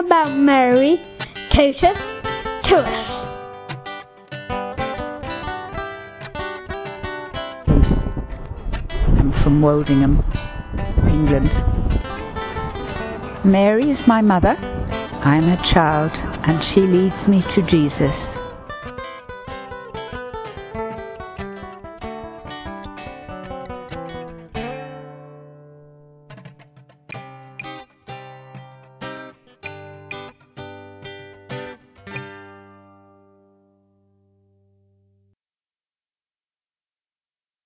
about Mary totus to us. I'm from Woldingham, England. Mary is my mother. I'm her child, and she leads me to Jesus.